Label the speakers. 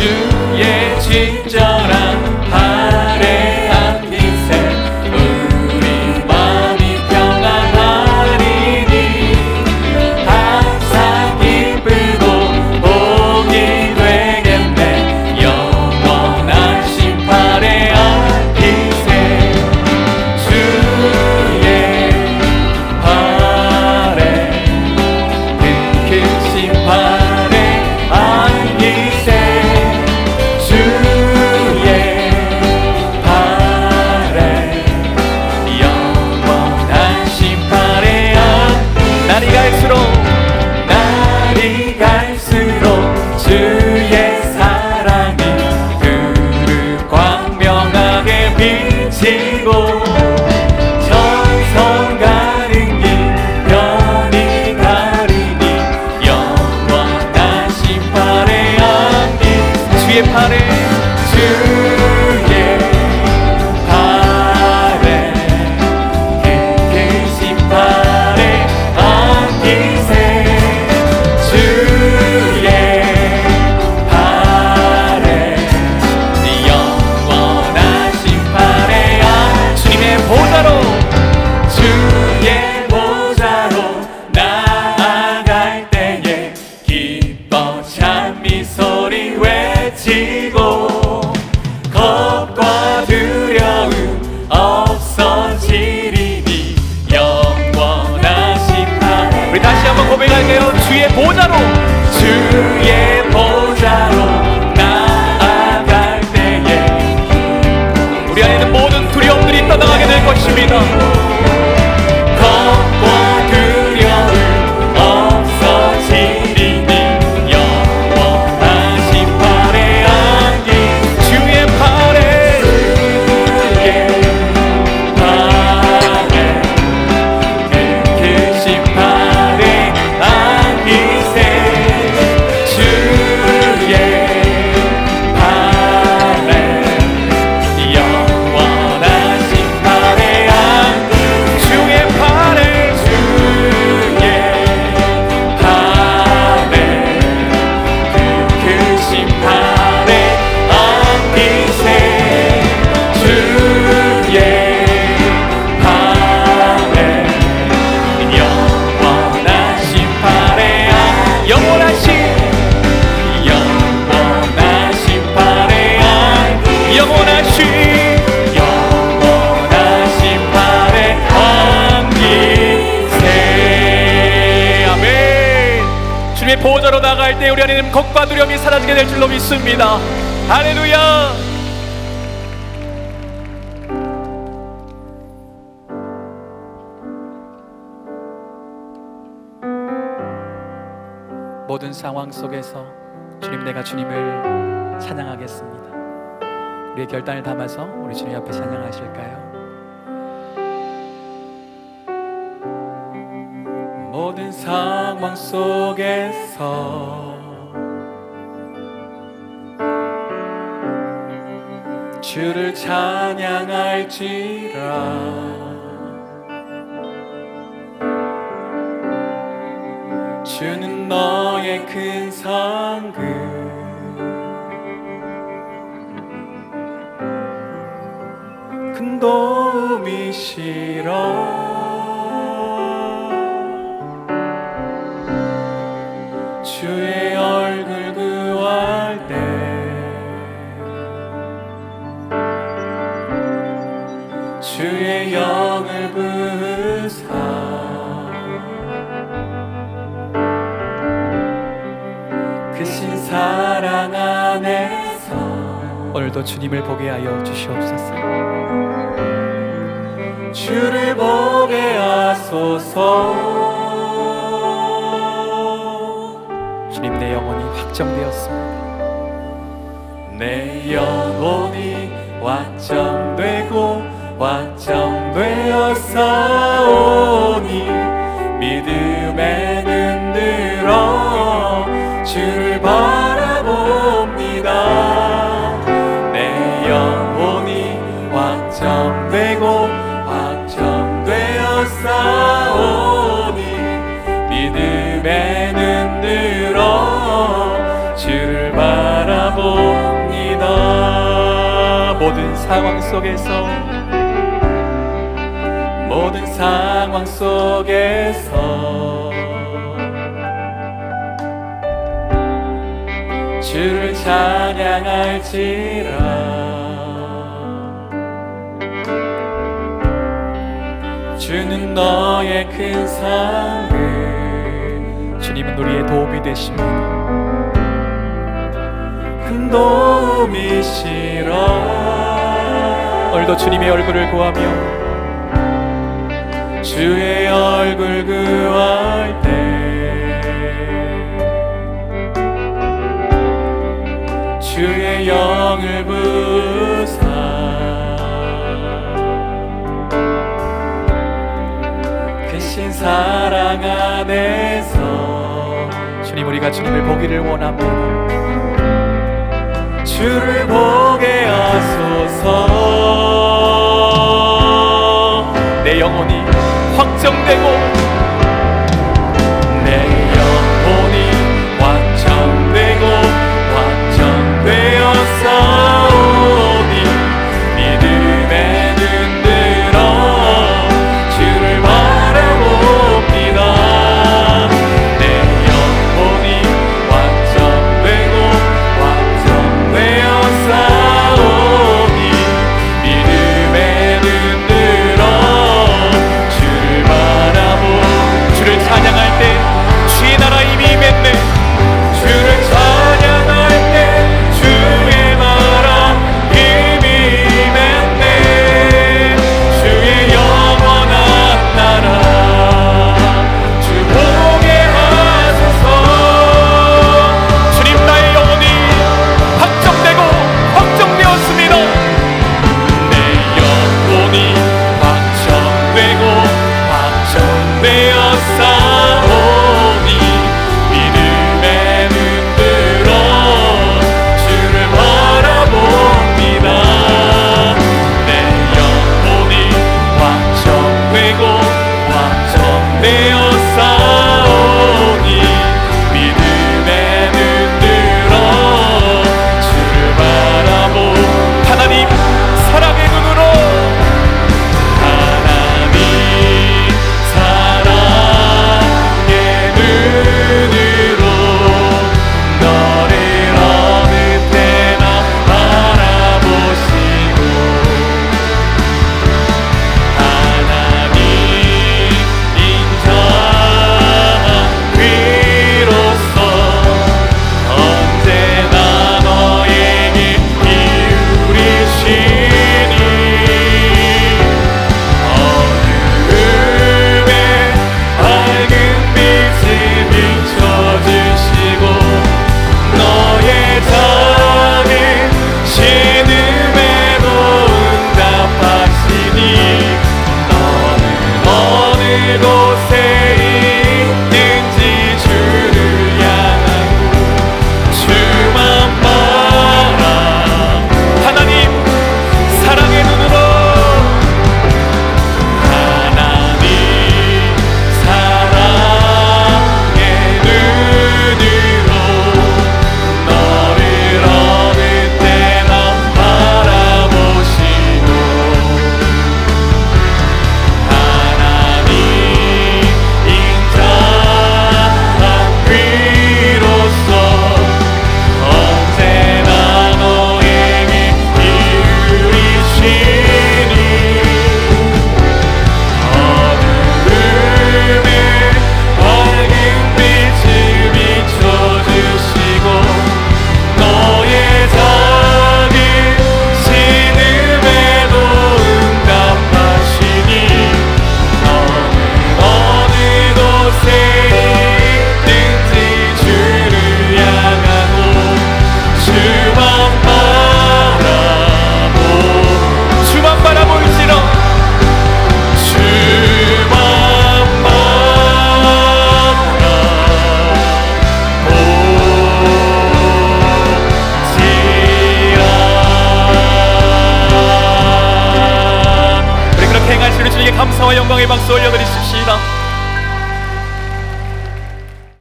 Speaker 1: 주의 진정. Lázaro! sin 역사로 나갈 때 우리 안에는 걱과 두려움이 사라지게 될 줄로 믿습니다. 할렐루야! 모든 상황 속에서 주님 내가 주님을 찬양하겠습니다. 우리의 결단을 담아서 우리 주님 앞에 찬양하실까요? 모든 상황 속에서 주를 찬양할지라. 주는 너의 큰 상급. 큰 도움이시라 주의 얼굴 구할 때. 주의 영을 부사. 그신 사랑 안에서 오늘도 주님을 보게 하여 주시옵소서. 주를 보게 하소서. 내 영혼이 완전되고 완전되었어 모든 상황 속에서 모든 상황 속에서. 주를 찬양할지라. 주는 너의 큰 사랑을 주님은 우리의 도움이 되십니다 큰 도움이시라 오늘도 주님의 얼굴을 구하며 주의 얼굴 구할 때 주의 영을 부사 크신 사랑 안에서 주님 우리가 주님을 보기를 원합니다. 주를 보 오게 하소서. 내 영혼이 확정되고 Beyond 그곳에